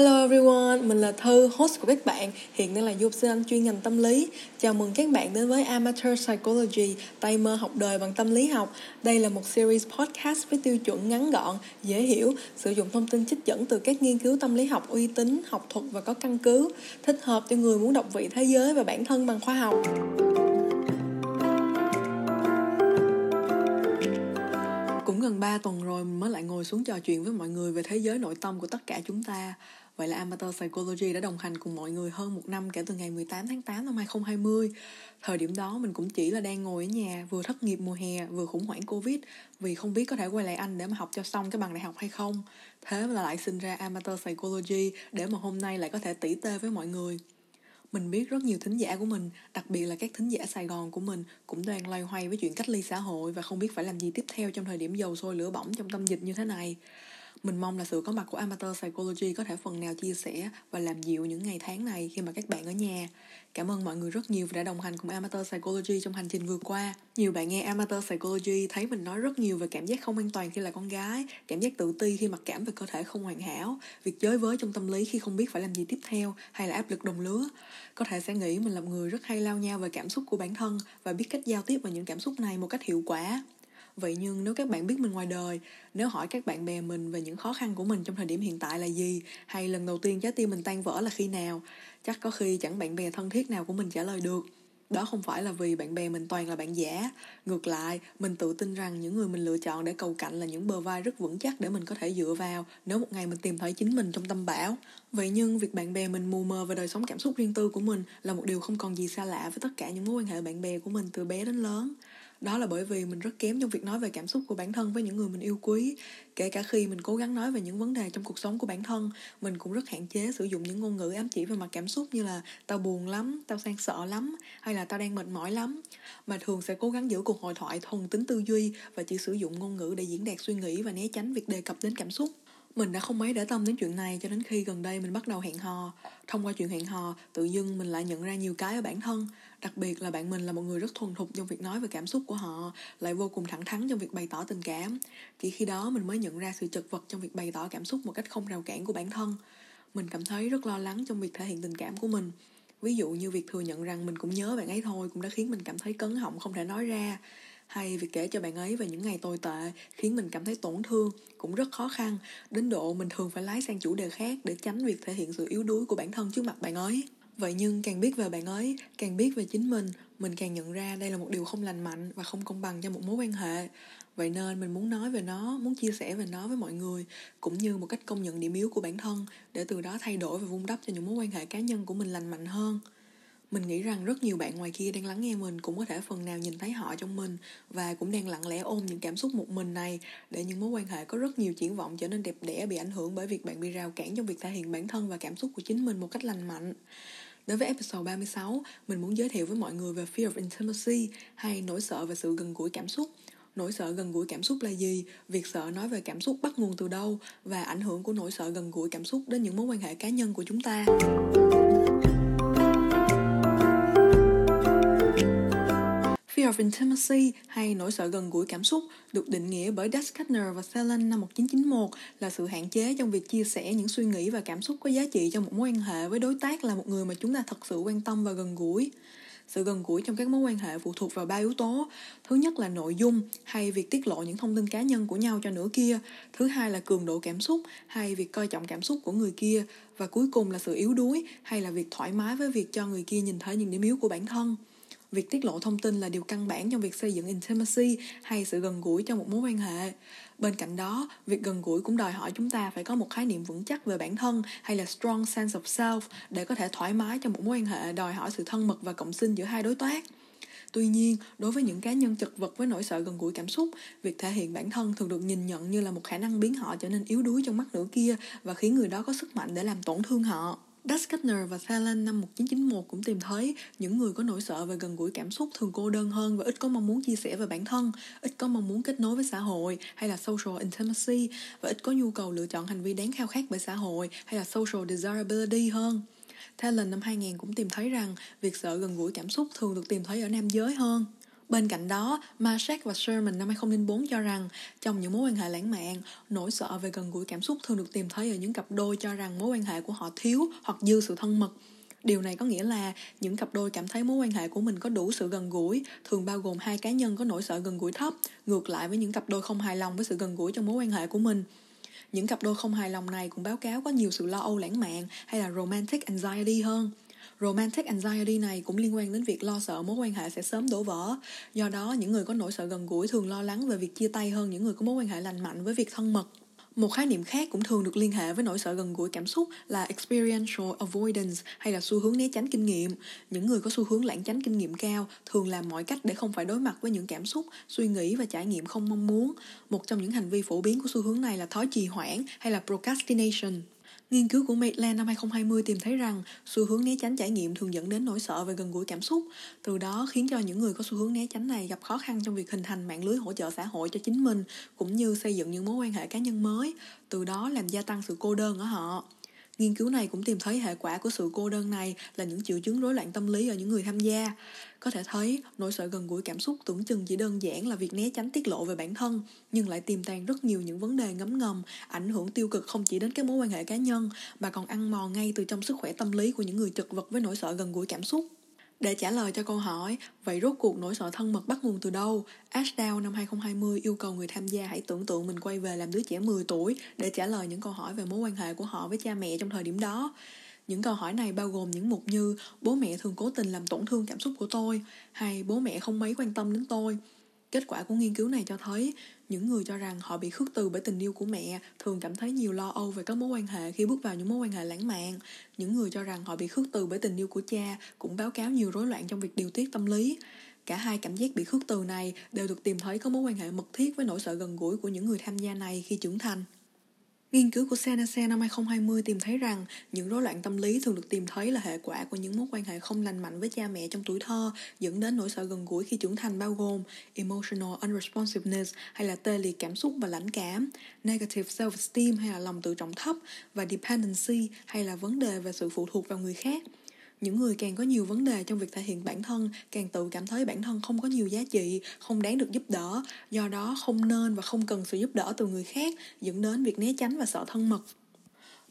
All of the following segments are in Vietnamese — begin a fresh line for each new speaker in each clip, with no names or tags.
Hello everyone, mình là Thư, host của các bạn, hiện đang là du học sinh Anh chuyên ngành tâm lý. Chào mừng các bạn đến với Amateur Psychology, tay mơ học đời bằng tâm lý học. Đây là một series podcast với tiêu chuẩn ngắn gọn, dễ hiểu, sử dụng thông tin trích dẫn từ các nghiên cứu tâm lý học uy tín, học thuật và có căn cứ, thích hợp cho người muốn đọc vị thế giới và bản thân bằng khoa học. Cũng gần 3 tuần rồi mới lại ngồi xuống trò chuyện với mọi người về thế giới nội tâm của tất cả chúng ta. Vậy là Amateur Psychology đã đồng hành cùng mọi người hơn một năm kể từ ngày 18 tháng 8 năm 2020. Thời điểm đó mình cũng chỉ là đang ngồi ở nhà, vừa thất nghiệp mùa hè, vừa khủng hoảng Covid vì không biết có thể quay lại Anh để mà học cho xong cái bằng đại học hay không. Thế là lại sinh ra Amateur Psychology để mà hôm nay lại có thể tỉ tê với mọi người. Mình biết rất nhiều thính giả của mình, đặc biệt là các thính giả Sài Gòn của mình cũng đang loay hoay với chuyện cách ly xã hội và không biết phải làm gì tiếp theo trong thời điểm dầu sôi lửa bỏng trong tâm dịch như thế này. Mình mong là sự có mặt của Amateur Psychology có thể phần nào chia sẻ và làm dịu những ngày tháng này khi mà các bạn ở nhà. Cảm ơn mọi người rất nhiều vì đã đồng hành cùng Amateur Psychology trong hành trình vừa qua. Nhiều bạn nghe Amateur Psychology thấy mình nói rất nhiều về cảm giác không an toàn khi là con gái, cảm giác tự ti khi mặc cảm về cơ thể không hoàn hảo, việc giới với trong tâm lý khi không biết phải làm gì tiếp theo hay là áp lực đồng lứa. Có thể sẽ nghĩ mình là một người rất hay lao nhau về cảm xúc của bản thân và biết cách giao tiếp với những cảm xúc này một cách hiệu quả. Vậy nhưng nếu các bạn biết mình ngoài đời, nếu hỏi các bạn bè mình về những khó khăn của mình trong thời điểm hiện tại là gì, hay lần đầu tiên trái tim mình tan vỡ là khi nào, chắc có khi chẳng bạn bè thân thiết nào của mình trả lời được. Đó không phải là vì bạn bè mình toàn là bạn giả. Ngược lại, mình tự tin rằng những người mình lựa chọn để cầu cạnh là những bờ vai rất vững chắc để mình có thể dựa vào nếu một ngày mình tìm thấy chính mình trong tâm bão. Vậy nhưng việc bạn bè mình mù mờ về đời sống cảm xúc riêng tư của mình là một điều không còn gì xa lạ với tất cả những mối quan hệ bạn bè của mình từ bé đến lớn. Đó là bởi vì mình rất kém trong việc nói về cảm xúc của bản thân với những người mình yêu quý. Kể cả khi mình cố gắng nói về những vấn đề trong cuộc sống của bản thân, mình cũng rất hạn chế sử dụng những ngôn ngữ ám chỉ về mặt cảm xúc như là tao buồn lắm, tao sang sợ lắm, hay là tao đang mệt mỏi lắm. Mà thường sẽ cố gắng giữ cuộc hội thoại thuần tính tư duy và chỉ sử dụng ngôn ngữ để diễn đạt suy nghĩ và né tránh việc đề cập đến cảm xúc. Mình đã không mấy để tâm đến chuyện này cho đến khi gần đây mình bắt đầu hẹn hò. Thông qua chuyện hẹn hò, tự dưng mình lại nhận ra nhiều cái ở bản thân. Đặc biệt là bạn mình là một người rất thuần thục trong việc nói về cảm xúc của họ, lại vô cùng thẳng thắn trong việc bày tỏ tình cảm. Chỉ khi đó mình mới nhận ra sự chật vật trong việc bày tỏ cảm xúc một cách không rào cản của bản thân. Mình cảm thấy rất lo lắng trong việc thể hiện tình cảm của mình. Ví dụ như việc thừa nhận rằng mình cũng nhớ bạn ấy thôi cũng đã khiến mình cảm thấy cấn họng không thể nói ra hay việc kể cho bạn ấy về những ngày tồi tệ khiến mình cảm thấy tổn thương, cũng rất khó khăn, đến độ mình thường phải lái sang chủ đề khác để tránh việc thể hiện sự yếu đuối của bản thân trước mặt bạn ấy. Vậy nhưng càng biết về bạn ấy, càng biết về chính mình mình càng nhận ra đây là một điều không lành mạnh và không công bằng cho một mối quan hệ. Vậy nên mình muốn nói về nó, muốn chia sẻ về nó với mọi người, cũng như một cách công nhận điểm yếu của bản thân để từ đó thay đổi và vun đắp cho những mối quan hệ cá nhân của mình lành mạnh hơn mình nghĩ rằng rất nhiều bạn ngoài kia đang lắng nghe mình cũng có thể phần nào nhìn thấy họ trong mình và cũng đang lặng lẽ ôm những cảm xúc một mình này để những mối quan hệ có rất nhiều triển vọng trở nên đẹp đẽ bị ảnh hưởng bởi việc bạn bị rào cản trong việc thể hiện bản thân và cảm xúc của chính mình một cách lành mạnh. Đối với episode 36, mình muốn giới thiệu với mọi người về Fear of Intimacy hay nỗi sợ về sự gần gũi cảm xúc. Nỗi sợ gần gũi cảm xúc là gì? Việc sợ nói về cảm xúc bắt nguồn từ đâu? Và ảnh hưởng của nỗi sợ gần gũi cảm xúc đến những mối quan hệ cá nhân của chúng ta. Fear of Intimacy hay nỗi sợ gần gũi cảm xúc được định nghĩa bởi Das Kuttner và Thelen năm 1991 là sự hạn chế trong việc chia sẻ những suy nghĩ và cảm xúc có giá trị trong một mối quan hệ với đối tác là một người mà chúng ta thật sự quan tâm và gần gũi. Sự gần gũi trong các mối quan hệ phụ thuộc vào ba yếu tố. Thứ nhất là nội dung hay việc tiết lộ những thông tin cá nhân của nhau cho nửa kia. Thứ hai là cường độ cảm xúc hay việc coi trọng cảm xúc của người kia. Và cuối cùng là sự yếu đuối hay là việc thoải mái với việc cho người kia nhìn thấy những điểm yếu của bản thân việc tiết lộ thông tin là điều căn bản trong việc xây dựng intimacy hay sự gần gũi trong một mối quan hệ bên cạnh đó việc gần gũi cũng đòi hỏi chúng ta phải có một khái niệm vững chắc về bản thân hay là strong sense of self để có thể thoải mái trong một mối quan hệ đòi hỏi sự thân mật và cộng sinh giữa hai đối tác Tuy nhiên, đối với những cá nhân chật vật với nỗi sợ gần gũi cảm xúc, việc thể hiện bản thân thường được nhìn nhận như là một khả năng biến họ trở nên yếu đuối trong mắt nửa kia và khiến người đó có sức mạnh để làm tổn thương họ. Das và Thalen năm 1991 cũng tìm thấy những người có nỗi sợ về gần gũi cảm xúc thường cô đơn hơn và ít có mong muốn chia sẻ về bản thân, ít có mong muốn kết nối với xã hội hay là social intimacy và ít có nhu cầu lựa chọn hành vi đáng khao khát bởi xã hội hay là social desirability hơn. Thalen năm 2000 cũng tìm thấy rằng việc sợ gần gũi cảm xúc thường được tìm thấy ở nam giới hơn. Bên cạnh đó, Marshak và Sherman năm 2004 cho rằng trong những mối quan hệ lãng mạn, nỗi sợ về gần gũi cảm xúc thường được tìm thấy ở những cặp đôi cho rằng mối quan hệ của họ thiếu hoặc dư sự thân mật. Điều này có nghĩa là những cặp đôi cảm thấy mối quan hệ của mình có đủ sự gần gũi, thường bao gồm hai cá nhân có nỗi sợ gần gũi thấp, ngược lại với những cặp đôi không hài lòng với sự gần gũi trong mối quan hệ của mình. Những cặp đôi không hài lòng này cũng báo cáo có nhiều sự lo âu lãng mạn hay là romantic anxiety hơn. Romantic anxiety này cũng liên quan đến việc lo sợ mối quan hệ sẽ sớm đổ vỡ. Do đó, những người có nỗi sợ gần gũi thường lo lắng về việc chia tay hơn những người có mối quan hệ lành mạnh với việc thân mật. Một khái niệm khác cũng thường được liên hệ với nỗi sợ gần gũi cảm xúc là experiential avoidance hay là xu hướng né tránh kinh nghiệm. Những người có xu hướng lảng tránh kinh nghiệm cao thường làm mọi cách để không phải đối mặt với những cảm xúc, suy nghĩ và trải nghiệm không mong muốn. Một trong những hành vi phổ biến của xu hướng này là thói trì hoãn hay là procrastination. Nghiên cứu của Maitland năm 2020 tìm thấy rằng xu hướng né tránh trải nghiệm thường dẫn đến nỗi sợ về gần gũi cảm xúc, từ đó khiến cho những người có xu hướng né tránh này gặp khó khăn trong việc hình thành mạng lưới hỗ trợ xã hội cho chính mình, cũng như xây dựng những mối quan hệ cá nhân mới, từ đó làm gia tăng sự cô đơn ở họ. Nghiên cứu này cũng tìm thấy hệ quả của sự cô đơn này là những triệu chứng rối loạn tâm lý ở những người tham gia. Có thể thấy, nỗi sợ gần gũi cảm xúc tưởng chừng chỉ đơn giản là việc né tránh tiết lộ về bản thân, nhưng lại tiềm tàng rất nhiều những vấn đề ngấm ngầm, ảnh hưởng tiêu cực không chỉ đến các mối quan hệ cá nhân, mà còn ăn mòn ngay từ trong sức khỏe tâm lý của những người chật vật với nỗi sợ gần gũi cảm xúc. Để trả lời cho câu hỏi, vậy rốt cuộc nỗi sợ thân mật bắt nguồn từ đâu? Ashdown năm 2020 yêu cầu người tham gia hãy tưởng tượng mình quay về làm đứa trẻ 10 tuổi để trả lời những câu hỏi về mối quan hệ của họ với cha mẹ trong thời điểm đó. Những câu hỏi này bao gồm những mục như bố mẹ thường cố tình làm tổn thương cảm xúc của tôi hay bố mẹ không mấy quan tâm đến tôi. Kết quả của nghiên cứu này cho thấy, những người cho rằng họ bị khước từ bởi tình yêu của mẹ thường cảm thấy nhiều lo âu về các mối quan hệ khi bước vào những mối quan hệ lãng mạn. Những người cho rằng họ bị khước từ bởi tình yêu của cha cũng báo cáo nhiều rối loạn trong việc điều tiết tâm lý. Cả hai cảm giác bị khước từ này đều được tìm thấy có mối quan hệ mật thiết với nỗi sợ gần gũi của những người tham gia này khi trưởng thành. Nghiên cứu của Senase năm 2020 tìm thấy rằng những rối loạn tâm lý thường được tìm thấy là hệ quả của những mối quan hệ không lành mạnh với cha mẹ trong tuổi thơ, dẫn đến nỗi sợ gần gũi khi trưởng thành bao gồm emotional unresponsiveness hay là tê liệt cảm xúc và lãnh cảm, negative self-esteem hay là lòng tự trọng thấp và dependency hay là vấn đề về sự phụ thuộc vào người khác những người càng có nhiều vấn đề trong việc thể hiện bản thân càng tự cảm thấy bản thân không có nhiều giá trị không đáng được giúp đỡ do đó không nên và không cần sự giúp đỡ từ người khác dẫn đến việc né tránh và sợ thân mật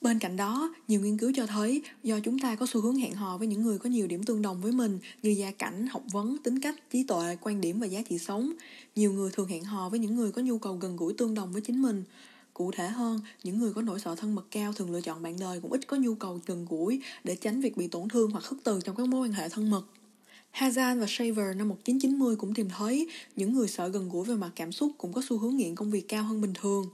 Bên cạnh đó, nhiều nghiên cứu cho thấy do chúng ta có xu hướng hẹn hò với những người có nhiều điểm tương đồng với mình như gia cảnh, học vấn, tính cách, trí tuệ, quan điểm và giá trị sống. Nhiều người thường hẹn hò với những người có nhu cầu gần gũi tương đồng với chính mình. Cụ thể hơn, những người có nỗi sợ thân mật cao thường lựa chọn bạn đời cũng ít có nhu cầu gần gũi để tránh việc bị tổn thương hoặc khước từ trong các mối quan hệ thân mật. Hazan và Shaver năm 1990 cũng tìm thấy những người sợ gần gũi về mặt cảm xúc cũng có xu hướng nghiện công việc cao hơn bình thường.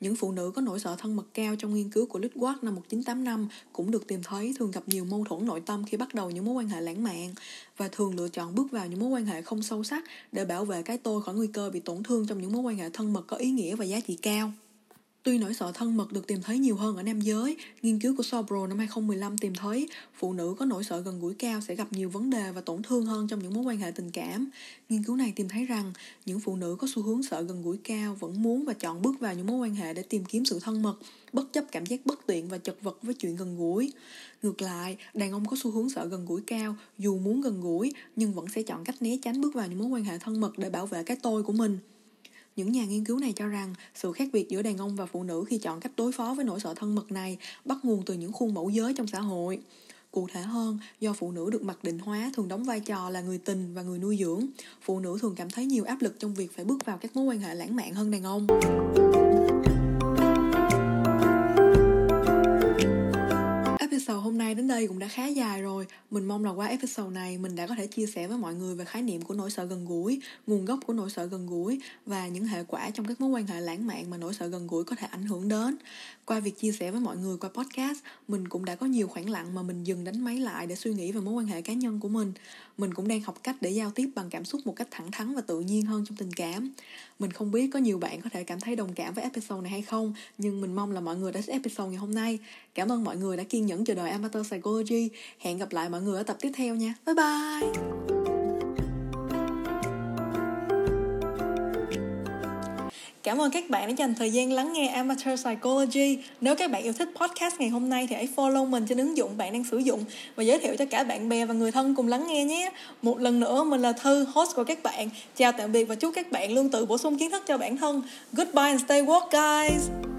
Những phụ nữ có nỗi sợ thân mật cao trong nghiên cứu của Lidward năm 1985 cũng được tìm thấy thường gặp nhiều mâu thuẫn nội tâm khi bắt đầu những mối quan hệ lãng mạn và thường lựa chọn bước vào những mối quan hệ không sâu sắc để bảo vệ cái tôi khỏi nguy cơ bị tổn thương trong những mối quan hệ thân mật có ý nghĩa và giá trị cao. Tuy nỗi sợ thân mật được tìm thấy nhiều hơn ở nam giới, nghiên cứu của Sobro năm 2015 tìm thấy phụ nữ có nỗi sợ gần gũi cao sẽ gặp nhiều vấn đề và tổn thương hơn trong những mối quan hệ tình cảm. Nghiên cứu này tìm thấy rằng những phụ nữ có xu hướng sợ gần gũi cao vẫn muốn và chọn bước vào những mối quan hệ để tìm kiếm sự thân mật, bất chấp cảm giác bất tiện và chật vật với chuyện gần gũi. Ngược lại, đàn ông có xu hướng sợ gần gũi cao, dù muốn gần gũi nhưng vẫn sẽ chọn cách né tránh bước vào những mối quan hệ thân mật để bảo vệ cái tôi của mình. Những nhà nghiên cứu này cho rằng sự khác biệt giữa đàn ông và phụ nữ khi chọn cách đối phó với nỗi sợ thân mật này bắt nguồn từ những khuôn mẫu giới trong xã hội. Cụ thể hơn, do phụ nữ được mặc định hóa thường đóng vai trò là người tình và người nuôi dưỡng, phụ nữ thường cảm thấy nhiều áp lực trong việc phải bước vào các mối quan hệ lãng mạn hơn đàn ông. Episode hôm nay đến đây cũng đã khá dài rồi. Mình mong là qua episode này mình đã có thể chia sẻ với mọi người về khái niệm của nỗi sợ gần gũi, nguồn gốc của nỗi sợ gần gũi và những hệ quả trong các mối quan hệ lãng mạn mà nỗi sợ gần gũi có thể ảnh hưởng đến. Qua việc chia sẻ với mọi người qua podcast, mình cũng đã có nhiều khoảng lặng mà mình dừng đánh máy lại để suy nghĩ về mối quan hệ cá nhân của mình. Mình cũng đang học cách để giao tiếp bằng cảm xúc một cách thẳng thắn và tự nhiên hơn trong tình cảm. Mình không biết có nhiều bạn có thể cảm thấy đồng cảm với episode này hay không, nhưng mình mong là mọi người đã thích episode ngày hôm nay. Cảm ơn mọi người đã kiên nhẫn chờ đợi Amateur Psychology. Hẹn gặp lại mọi người ở tập tiếp theo nha. Bye bye! Cảm ơn các bạn đã dành thời gian lắng nghe Amateur Psychology. Nếu các bạn yêu thích podcast ngày hôm nay thì hãy follow mình trên ứng dụng bạn đang sử dụng và giới thiệu cho cả bạn bè và người thân cùng lắng nghe nhé. Một lần nữa mình là Thư, host của các bạn. Chào tạm biệt và chúc các bạn luôn tự bổ sung kiến thức cho bản thân. Goodbye and stay woke guys.